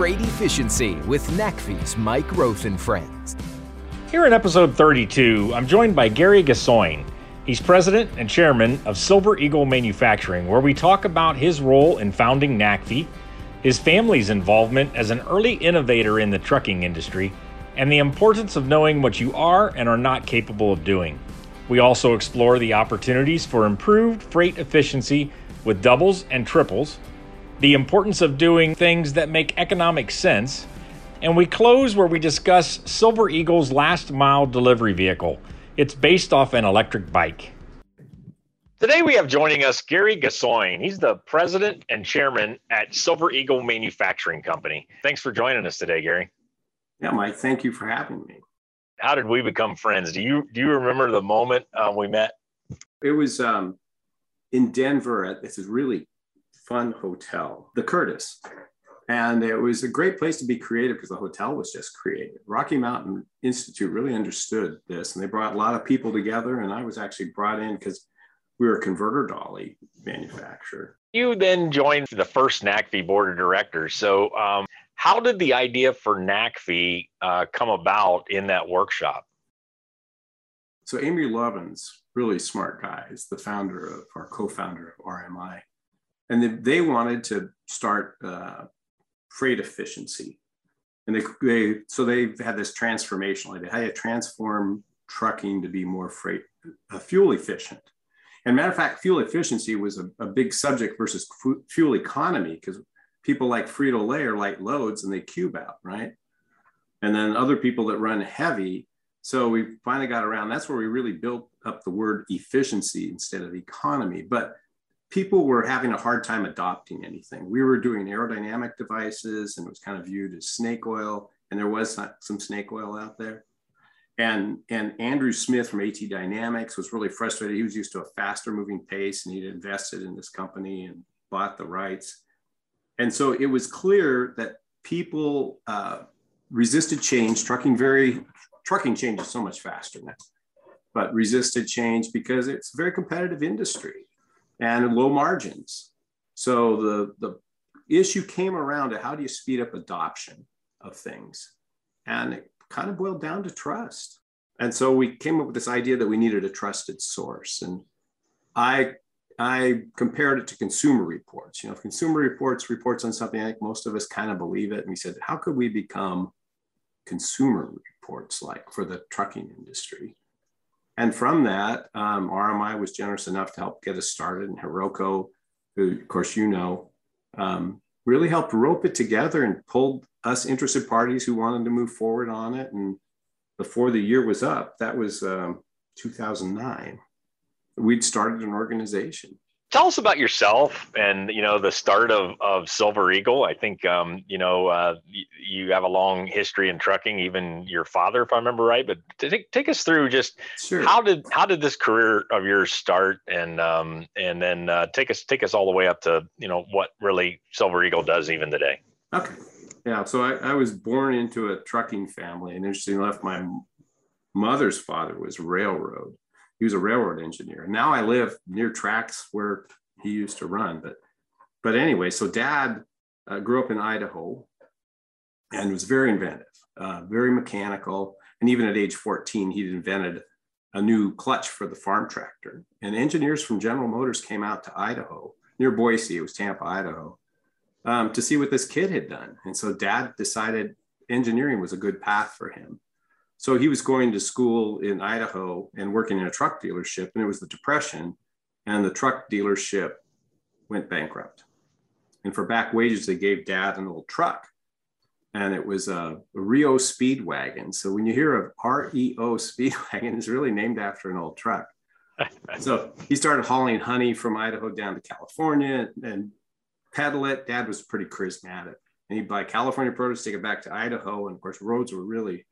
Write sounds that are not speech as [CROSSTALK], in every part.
freight efficiency with NACFE's Mike Roeth and Friends. Here in episode 32, I'm joined by Gary Gaussoin. He's president and chairman of Silver Eagle Manufacturing, where we talk about his role in founding NACFE, his family's involvement as an early innovator in the trucking industry, and the importance of knowing what you are and are not capable of doing. We also explore the opportunities for improved freight efficiency with doubles and triples, the importance of doing things that make economic sense, and we close where we discuss Silver Eagle's last mile delivery vehicle. It's based off an electric bike. Today we have joining us Gary Gaussoin. He's the president and chairman at Silver Eagle Manufacturing Company. Thanks for joining us today, Gary. Yeah, Mike, thank you for having me. How did we become friends? Do you do you remember the moment uh, we met? It was um, in Denver at this is really fun hotel, the Curtis. And it was a great place to be creative because the hotel was just created. Rocky Mountain Institute really understood this and they brought a lot of people together. And I was actually brought in because we were a converter dolly manufacturer. You then joined the first NACFE board of directors. So, um, how did the idea for NACFE uh, come about in that workshop? So, Amory Lovins, really smart guy, is the founder of, our co founder of RMI. And they, they wanted to start uh, freight efficiency. And they, they, so they've had this transformational idea how you transform trucking to be more freight, uh, fuel efficient? And matter of fact, fuel efficiency was a, a big subject versus fuel economy because people like Frito Lay are light loads and they cube out, right? And then other people that run heavy. So we finally got around. That's where we really built up the word efficiency instead of economy. But people were having a hard time adopting anything. We were doing aerodynamic devices and it was kind of viewed as snake oil. And there was some snake oil out there. And, and Andrew Smith from AT Dynamics was really frustrated. He was used to a faster moving pace and he'd invested in this company and bought the rights. And so it was clear that people uh, resisted change. Trucking very trucking changes so much faster now, but resisted change because it's a very competitive industry and low margins. So the the issue came around to how do you speed up adoption of things, and it kind of boiled down to trust. And so we came up with this idea that we needed a trusted source. And I I compared it to consumer reports. You know, if consumer reports reports on something, I think most of us kind of believe it. And we said, how could we become consumer reports like for the trucking industry? And from that, um, RMI was generous enough to help get us started. And Hiroko, who of course you know, um, really helped rope it together and pulled us interested parties who wanted to move forward on it. And before the year was up, that was um, 2009, we'd started an organization tell us about yourself and you know the start of, of silver eagle. I think um, you know uh, you, you have a long history in trucking even your father if i remember right but take, take us through just sure. how did how did this career of yours start? And um, and then uh, take us take us all the way up to you know what really silver eagle does even today. Okay. Yeah so i, I was born into a trucking family and interestingly enough my mother's father was railroad he was a railroad engineer. And now I live near tracks where he used to run. But but anyway, so dad uh, grew up in Idaho and was very inventive, uh, very mechanical. And even at age 14, he'd invented a new clutch for the farm tractor. And engineers from General Motors came out to Idaho, near Boise, it was Nampa, Idaho, um, to see what this kid had done. And so dad decided engineering was a good path for him. So he was going to school in Idaho and working in a truck dealership, and it was the Depression, and the truck dealership went bankrupt. And for back wages, they gave dad an old truck, and it was a, a REO Speedwagon. So when you hear of REO Speedwagon, [LAUGHS] it's really named after an old truck. [LAUGHS] so he started hauling honey from Idaho down to California and peddle it. Dad was pretty charismatic. And he'd buy California produce, take it back to Idaho. And of course, roads were really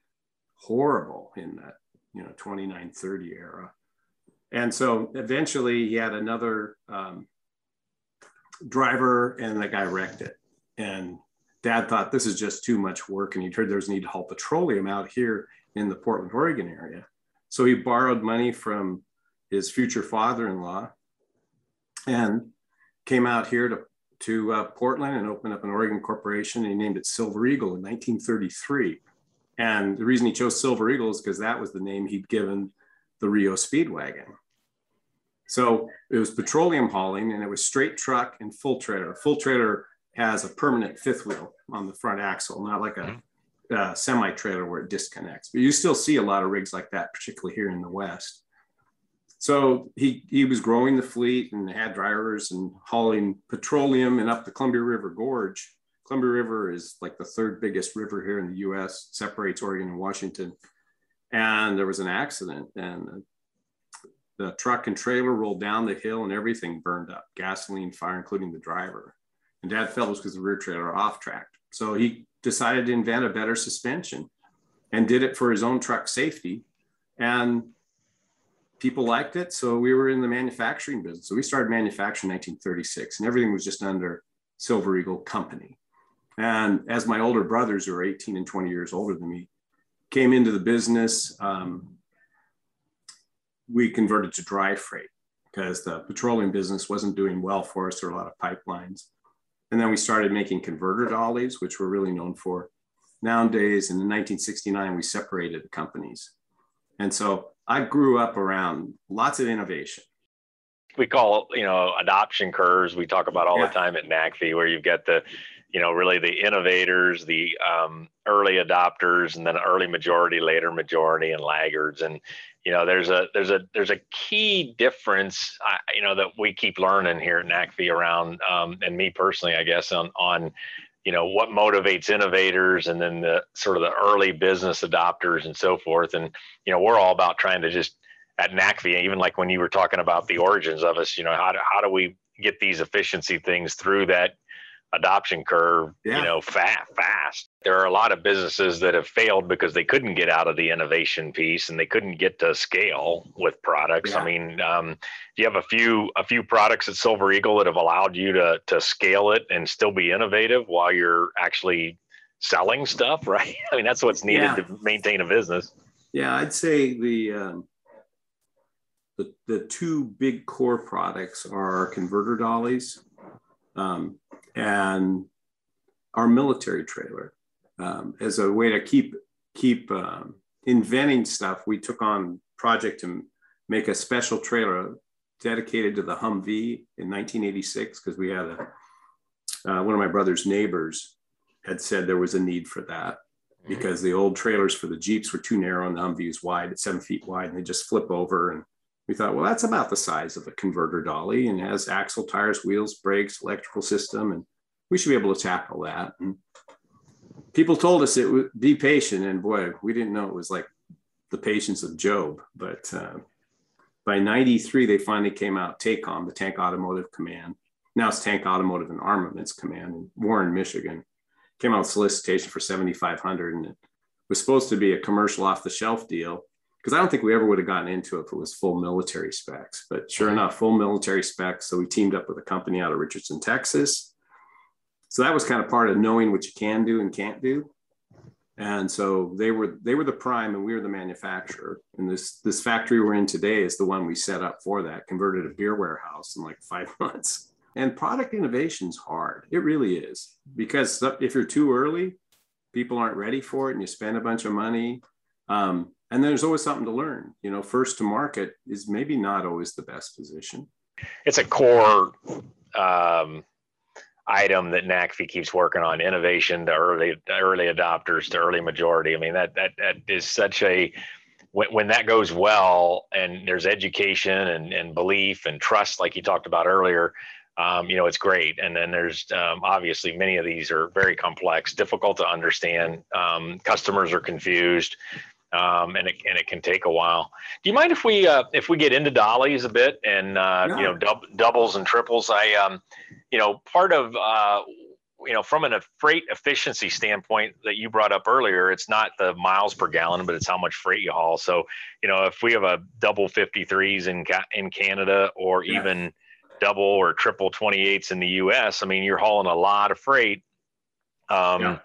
horrible in that you know 29 30 era and so eventually he had another um, driver and the guy wrecked it and dad thought this is just too much work and he heard there's need to haul petroleum out here in the portland oregon area so he borrowed money from his future father-in-law and came out here to to uh, Portland and opened up an Oregon corporation. He named it Silver Eagle in 1933. And the reason he chose Silver Eagle is because that was the name he'd given the REO Speedwagon. So it was petroleum hauling and it was straight truck and full trailer. Full trailer has a permanent fifth wheel on the front axle, not like a, mm-hmm. a semi trailer where it disconnects. But you still see a lot of rigs like that, particularly here in the West. So he, he was growing the fleet and had drivers and hauling petroleum and up the Columbia River Gorge. Columbia River is like the third biggest river here in the US, separates Oregon and Washington. And there was an accident and the truck and trailer rolled down the hill and everything burned up, gasoline, fire, including the driver. And dad fell because the rear trailer off tracked. So he decided to invent a better suspension and did it for his own truck safety. And people liked it. So we were in the manufacturing business. So we started manufacturing in 1936 and everything was just under Silver Eagle Company. And as my older brothers, who are 18 and 20 years older than me, came into the business, um, we converted to dry freight because the petroleum business wasn't doing well for us. There were a lot of pipelines. And then we started making converter dollies, which we're really known for. Nowadays, in 1969, we separated the companies. And so I grew up around lots of innovation. We call you know adoption curves. We talk about all yeah. the time at NACFE, where you've got the, you know, really the innovators, the um, early adopters, and then early majority, later majority, and laggards. And you know, there's a there's a there's a key difference, uh, you know, that we keep learning here at NACFE around, um, and me personally, I guess, on on you know what motivates innovators and then the sort of the early business adopters and so forth and you know we're all about trying to just at NACFE, even like when you were talking about the origins of us, you know, how do, how do we get these efficiency things through that adoption curve, yeah. you know, fast, fast. There are a lot of businesses that have failed because they couldn't get out of the innovation piece and they couldn't get to scale with products. Yeah. I mean, um, you have a few a few products at Silver Eagle that have allowed you to to scale it and still be innovative while you're actually selling stuff, [LAUGHS] right? I mean, that's what's needed yeah. to maintain a business. Yeah, I'd say the um, the the two big core products are converter dollies. Um, and our military trailer um, as a way to keep keep um, inventing stuff. We took on project to make a special trailer dedicated to the Humvee in 1986 because we had a uh, one of my brother's neighbors had said there was a need for that mm-hmm. because the old trailers for the Jeeps were too narrow and the Humvee is wide, it's seven feet wide, and they just flip over. And we thought, well, that's about the size of a converter dolly and has axle, tires, wheels, brakes, electrical system, and we should be able to tackle that. And people told us it would be patient, and boy, we didn't know it was like the patience of Job. But uh, by '93, they finally came out TACOM, the Tank Automotive Command. Now it's Tank Automotive and Armaments Command in Warren, Michigan. Came out with solicitation for 7,500, and it was supposed to be a commercial off-the-shelf deal because I don't think we ever would have gotten into it if it was full military specs. But sure enough, full military specs. So we teamed up with a company out of Richardson, Texas. So that was kind of part of knowing what you can do and can't do. And so they were they were the prime and we were the manufacturer. And this this factory we're in today is the one we set up for that, converted a beer warehouse in like [LAUGHS] five months. And product innovation is hard. It really is. Because if you're too early, people aren't ready for it and you spend a bunch of money. Um, and there's always something to learn. You know, first to market is maybe not always the best position. It's a core um, item that NACFE keeps working on: innovation to early early adopters to early majority. I mean, that that that is such a when, when that goes well, and there's education and and belief and trust, like you talked about earlier. Um, you know, it's great. And then there's um, obviously many of these are very complex, difficult to understand. Um, customers are confused um, and it and it can take a while. Do you mind if we uh, if we get into dollies a bit and uh, you know dub, doubles and triples? I um, you know part of uh, you know from a freight efficiency standpoint that you brought up earlier, it's not the miles per gallon, but it's how much freight you haul. So you know if we have a double 53s in in Canada or yeah. even double or triple 28s in the U.S., I mean you're hauling a lot of freight. Um, yeah.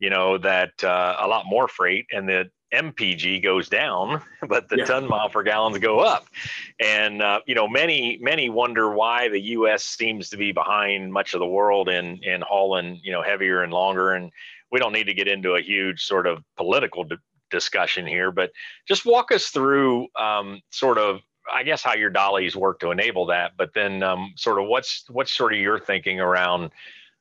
You know that uh, a lot more freight, and that MPG goes down, [LAUGHS] but the yeah. ton mile per gallons go up. And uh, you know, many many wonder why the U.S. seems to be behind much of the world in in hauling you know heavier and longer. And we don't need to get into a huge sort of political di- discussion here, but just walk us through um, sort of I guess how your dollies work to enable that, but then um, sort of what's what's sort of your thinking around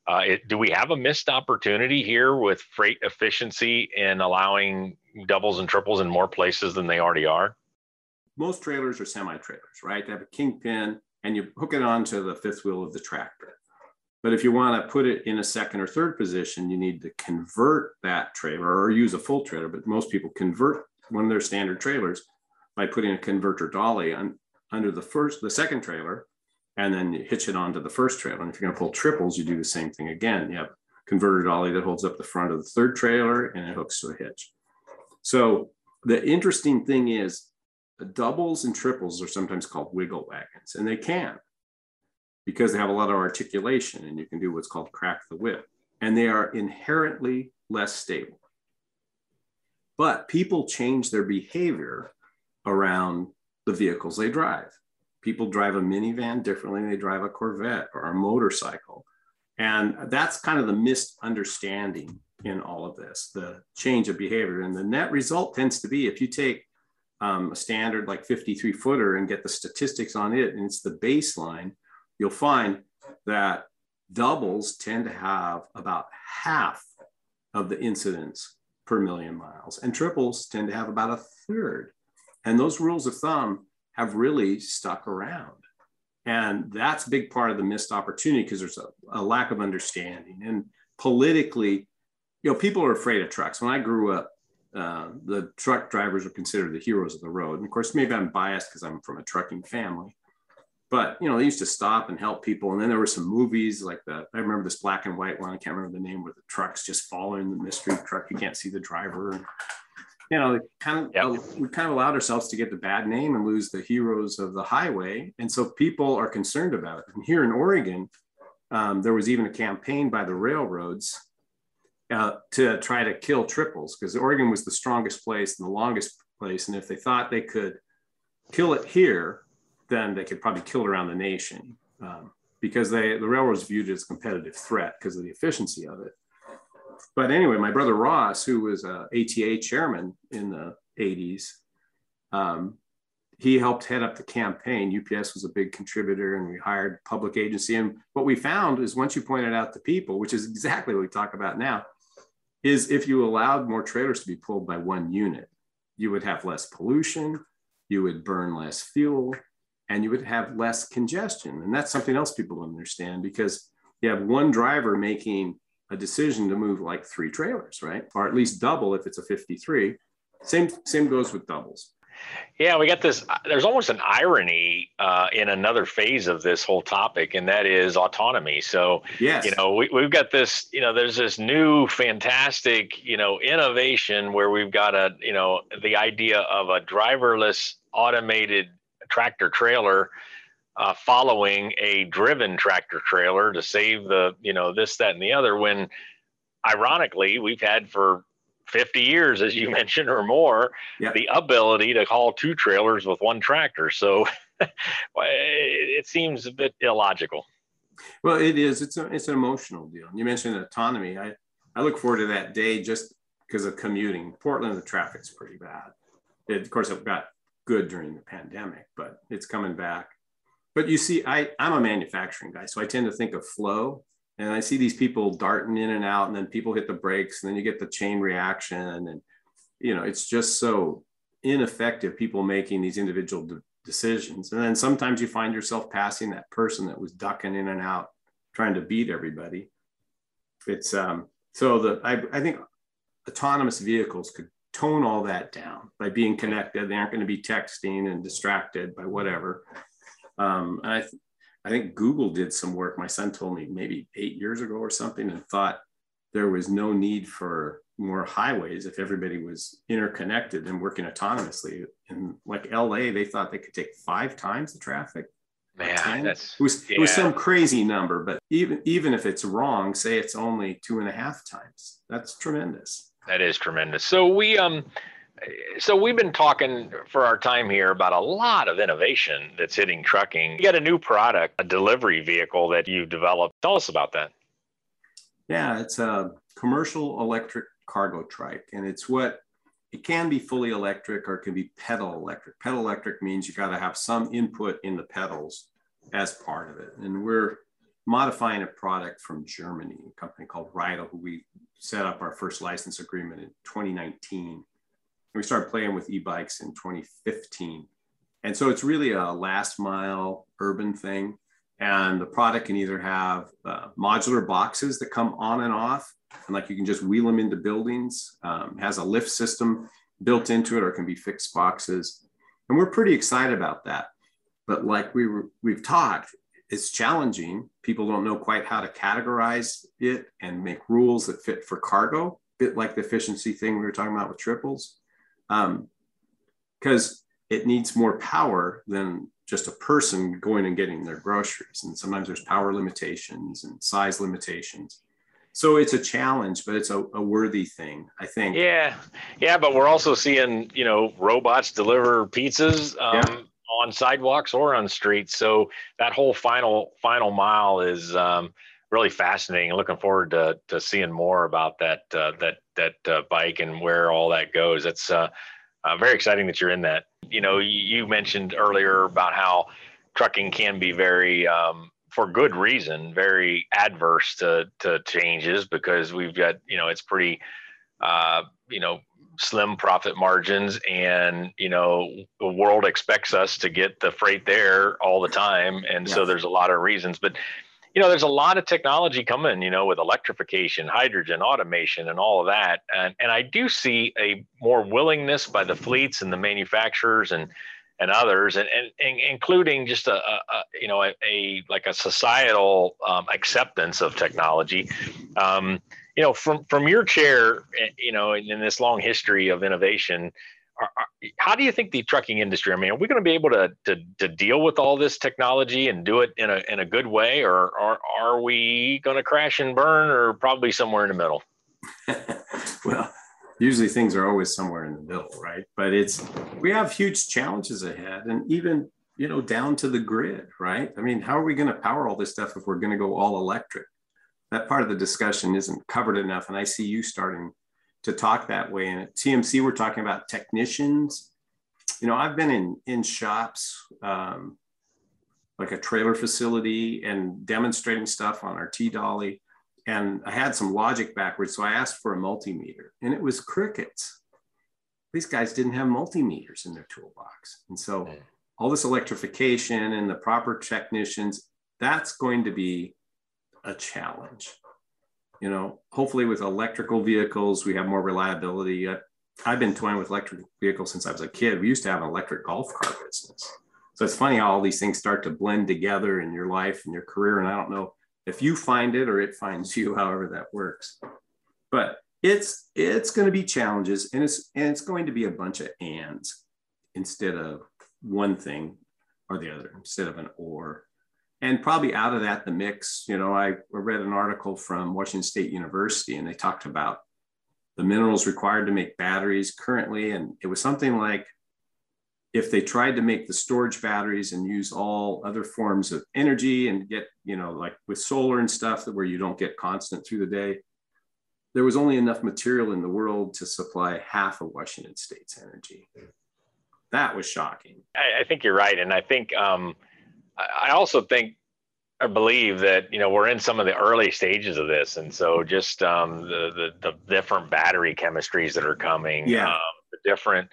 uh, it, do we have a missed opportunity here with freight efficiency in allowing doubles and triples in more places than they already are? Most trailers are semi trailers, right? They have a kingpin and you hook it onto the fifth wheel of the tractor. But if you want to put it in a second or third position, you need to convert that trailer or use a full trailer. But most people convert one of their standard trailers by putting a converter dolly on, under the first, the second trailer and then you hitch it onto the first trailer. And if you're going to pull triples, you do the same thing again. You have converter dolly that holds up the front of the third trailer and it hooks to a hitch. So the interesting thing is doubles and triples are sometimes called wiggle wagons, and they can because they have a lot of articulation and you can do what's called crack the whip. And they are inherently less stable. But people change their behavior around the vehicles they drive people drive a minivan differently than they drive a Corvette or a motorcycle. And that's kind of the misunderstanding in all of this, the change of behavior. And the net result tends to be if you take um, a standard like 53 footer and get the statistics on it, and it's the baseline, you'll find that doubles tend to have about half of the incidents per million miles, and triples tend to have about a third. And those rules of thumb have really stuck around. And that's a big part of the missed opportunity because there's a, a, lack of understanding. And politically, you know, people are afraid of trucks. When I grew up, uh, the truck drivers were considered the heroes of the road. And of course, maybe I'm biased because I'm from a trucking family. But you know, they used to stop and help people. And then there were some movies like the I remember this black and white one. I can't remember the name where the trucks just following the mystery truck. You can't see the driver. You know, kind of yep. we kind of allowed ourselves to get the bad name and lose the heroes of the highway, and so people are concerned about it. And here in Oregon, um, there was even a campaign by the railroads uh, to try to kill triples because Oregon was the strongest place and the longest place, and if they thought they could kill it here, then they could probably kill it around the nation um, because they the railroads viewed it as a competitive threat because of the efficiency of it but anyway, my brother Ross, who was a ATA chairman in the 80s, um, he helped head up the campaign. UPS was a big contributor, and we hired public agency. And what we found is once you pointed out to people, which is exactly what we talk about now, is if you allowed more trailers to be pulled by one unit, you would have less pollution, you would burn less fuel, and you would have less congestion. And that's something else people don't understand because you have one driver making a decision to move like three trailers, right? Or at least double if it's a 53. Same same goes with doubles. Yeah, we got this. There's almost an irony uh, in another phase of this whole topic, and that is autonomy. So, yes. you know, we, we've got this, you know, there's this new fantastic, you know, innovation where we've got a, you know, the idea of a driverless automated tractor trailer uh, following a driven tractor trailer to save the, you know, this, that, and the other. When ironically, we've had for 50 years, as you [LAUGHS] mentioned, or more, the ability to haul two trailers with one tractor. So [LAUGHS] it seems a bit illogical. Well, it is. It's a, it's an emotional deal. You mentioned autonomy. I, I look forward to that day just because of commuting. Portland, the traffic's pretty bad. It, of course, it got good during the pandemic, but it's coming back but you see, I, I'm a manufacturing guy, so I tend to think of flow. And I see these people darting in and out, and then people hit the brakes, and then you get the chain reaction. And, you know, it's just so ineffective, people making these individual de- decisions. And then sometimes you find yourself passing that person that was ducking in and out, trying to beat everybody. It's um, so the I, I think autonomous vehicles could tone all that down by being connected. They aren't going to be texting and distracted by whatever. Um, and I, th- I think Google did some work. My son told me maybe eight years ago or something, and thought there was no need for more highways if everybody was interconnected and working autonomously. In like LA, they thought they could take five times the traffic. Man, that's it was, yeah. it was some crazy number, but even even if it's wrong, say it's only two and a half times. That's tremendous. That is tremendous. So we um so we've been talking for our time here about a lot of innovation that's hitting trucking. You got a new product, a delivery vehicle that you've developed. Tell us about that. Yeah, it's a commercial electric cargo trike, and it's what it can be fully electric or it can be pedal electric. Pedal electric means you got to have some input in the pedals as part of it. And we're modifying a product from Germany, a company called Rytle, who we set up our first license agreement in 2019 we started playing with e-bikes in 2015. And so it's really a last mile urban thing. And the product can either have uh, modular boxes that come on and off, and like you can just wheel them into buildings, um, has a lift system built into it, or it can be fixed boxes. And we're pretty excited about that. But like we were, we've talked, it's challenging. People don't know quite how to categorize it and make rules that fit for cargo, bit like the efficiency thing we were talking about with triples because um, it needs more power than just a person going and getting their groceries. And sometimes there's power limitations and size limitations. So it's a challenge, but it's a, a worthy thing, I think. Yeah, yeah, but we're also seeing you know robots deliver pizzas. Um, yeah on sidewalks or on streets. So that whole final final mile is um, really fascinating. Looking forward to to seeing more about that uh, that that uh, bike and where all that goes. It's uh, uh, very exciting that you're in that. You know, you mentioned earlier about how trucking can be very, um, for good reason, very adverse to to changes because we've got you know it's pretty, uh, you know slim profit margins and you know the world expects us to get the freight there all the time and yes. so there's a lot of reasons but you know, there's a lot of technology coming, you know, with electrification, hydrogen, automation, and all of that. And, and I do see a more willingness by the fleets and the manufacturers and and others, and, and, and including just a, a, you know a, a, like a societal um, acceptance of technology. Um, you know, from from your chair, eh, you know, in, in this long history of innovation, are, are, how do you think the trucking industry? I mean, are we going to be able to, to to deal with all this technology and do it in a in a good way, or, or are we going to crash and burn, or probably somewhere in the middle? [LAUGHS] well, usually things are always somewhere in the middle, right? But it's we have huge challenges ahead, and even you know down to the grid, right? I mean, how are we going to power all this stuff if we're going to go all electric? That part of the discussion isn't covered enough, and I see you starting to talk that way. And at TMC, we're talking about technicians. You know, I've been in in shops, um, like a trailer facility, and demonstrating stuff on our T dolly. And I had some logic backwards, so I asked for a multimeter, and it was crickets. These guys didn't have multimeters in their toolbox, and so all this electrification and the proper technicians, that's going to be a challenge you know, hopefully with electrical vehicles, we have more reliability. I, I've been toying with electric vehicles since I was a kid. We used to have an electric golf cart business. So it's funny how all these things start to blend together in your life and your career. And I don't know if you find it or it finds you, [LAUGHS] however that works. But it's it's going to be challenges and it's and it's going to be a bunch of ands instead of one thing or the other, instead of an or and probably out of that the mix you know i read an article from washington state university and they talked about the minerals required to make batteries currently. And it was something like if they tried to make the storage batteries and use all other forms of energy and get you know like with solar and stuff that where you don't get constant through the day there was only enough material in the world to supply half of washington state's energy. That was shocking. I, I think you're right. And i think um, I also think or believe that you know we're in some of the early stages of this, and so just um, the, the, the different battery chemistries that are coming, yeah. um, the different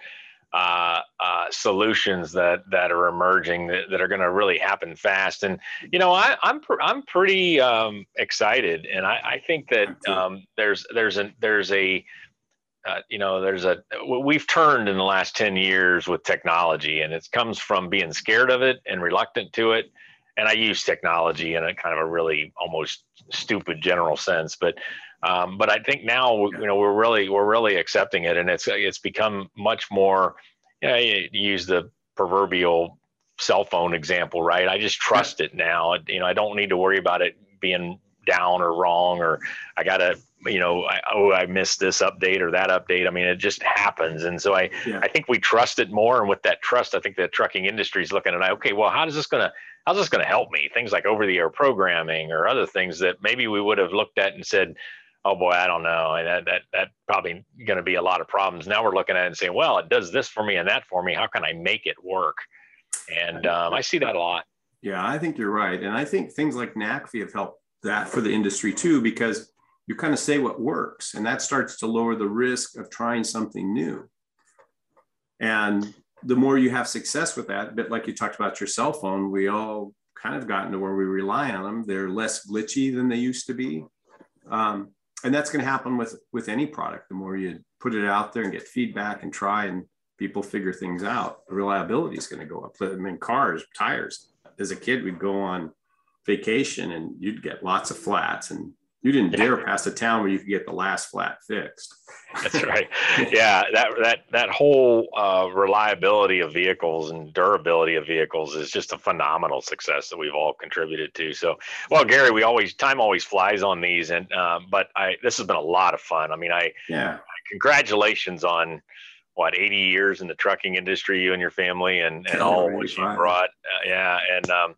uh, uh, solutions that that are emerging that, that are going to really happen fast. And you know, I, I'm pr- I'm pretty um, excited, and I, I think that um, there's there's a there's a uh, you know there's a we've turned in the last 10 years with technology and it comes from being scared of it and reluctant to it. And i use technology in a kind of a really almost stupid general sense but um, but i think now you know we're really we're really accepting it and it's it's become much more you, know, you use the proverbial cell phone example right? I just trust it now. You know i don't need to worry about it being down or wrong, or I got to, you know, I, oh, I missed this update or that update. I mean, it just happens. And so I, yeah. I think we trust it more. And with that trust, I think the trucking industry is looking at, okay, well, how is this going to, how's this going to help me? Things like over the air programming or other things that maybe we would have looked at and said, oh boy, I don't know. And that, that, that probably going to be a lot of problems. Now we're looking at it and saying, well, it does this for me and that for me. How can I make it work? And um, I see that a lot. Yeah, I think you're right. And I think things like NACFE have helped that for the industry too, because you kind of say what works and that starts to lower the risk of trying something new. And the more you have success with that, but like you talked about your cell phone, we all kind of gotten to where we rely on them. They're less glitchy than they used to be. Um, and that's going to happen with with any product. The more you put it out there and get feedback and try and people figure things out, the reliability is going to go up. I mean, cars, tires. As a kid, we'd go on vacation and you'd get lots of flats and you didn't dare pass a town where you could get the last flat fixed. That's [LAUGHS] right. Yeah, that that that whole uh, reliability of vehicles and durability of vehicles is just a phenomenal success that we've all contributed to. So, well, Gary, we always time always flies on these, and uh, but I this has been a lot of fun. I mean, I yeah, congratulations on what 80 years in the trucking industry, you and your family, and and all what you brought. Uh, yeah, and um,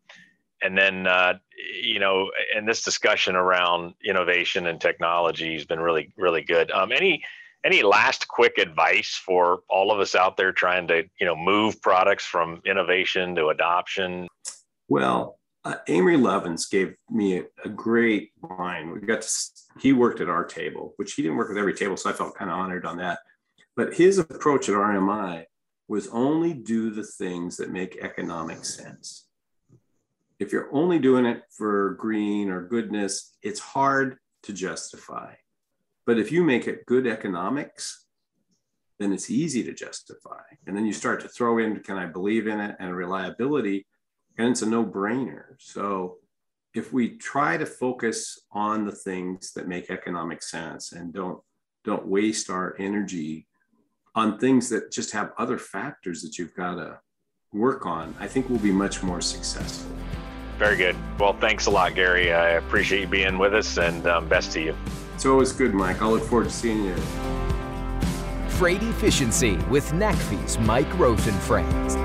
and then uh, you know, and this discussion around innovation and technology has been really, really good. Um, any any last quick advice for all of us out there trying to you know move products from innovation to adoption? Well, uh, Amory Lovins gave me a, a, great line. We got to, he worked at our table, which he didn't work with every table, so I felt kind of honored on that. But his approach at RMI was only do the things that make economic sense if you're only doing it for green or goodness, it's hard to justify. But if you make it good economics, then it's easy to justify. And then you start to throw in, can I believe in it and reliability? And it's a no brainer. So if we try to focus on the things that make economic sense and don't don't waste our energy on things that just have other factors that you've got to work on, I think we'll be much more successful. Very good. Well, thanks a lot, Gary. I appreciate you being with us and um, best to you. It's always good, Mike. I'll look forward to seeing you. Freight Efficiency with NACFE's Mike Roeth and Friends.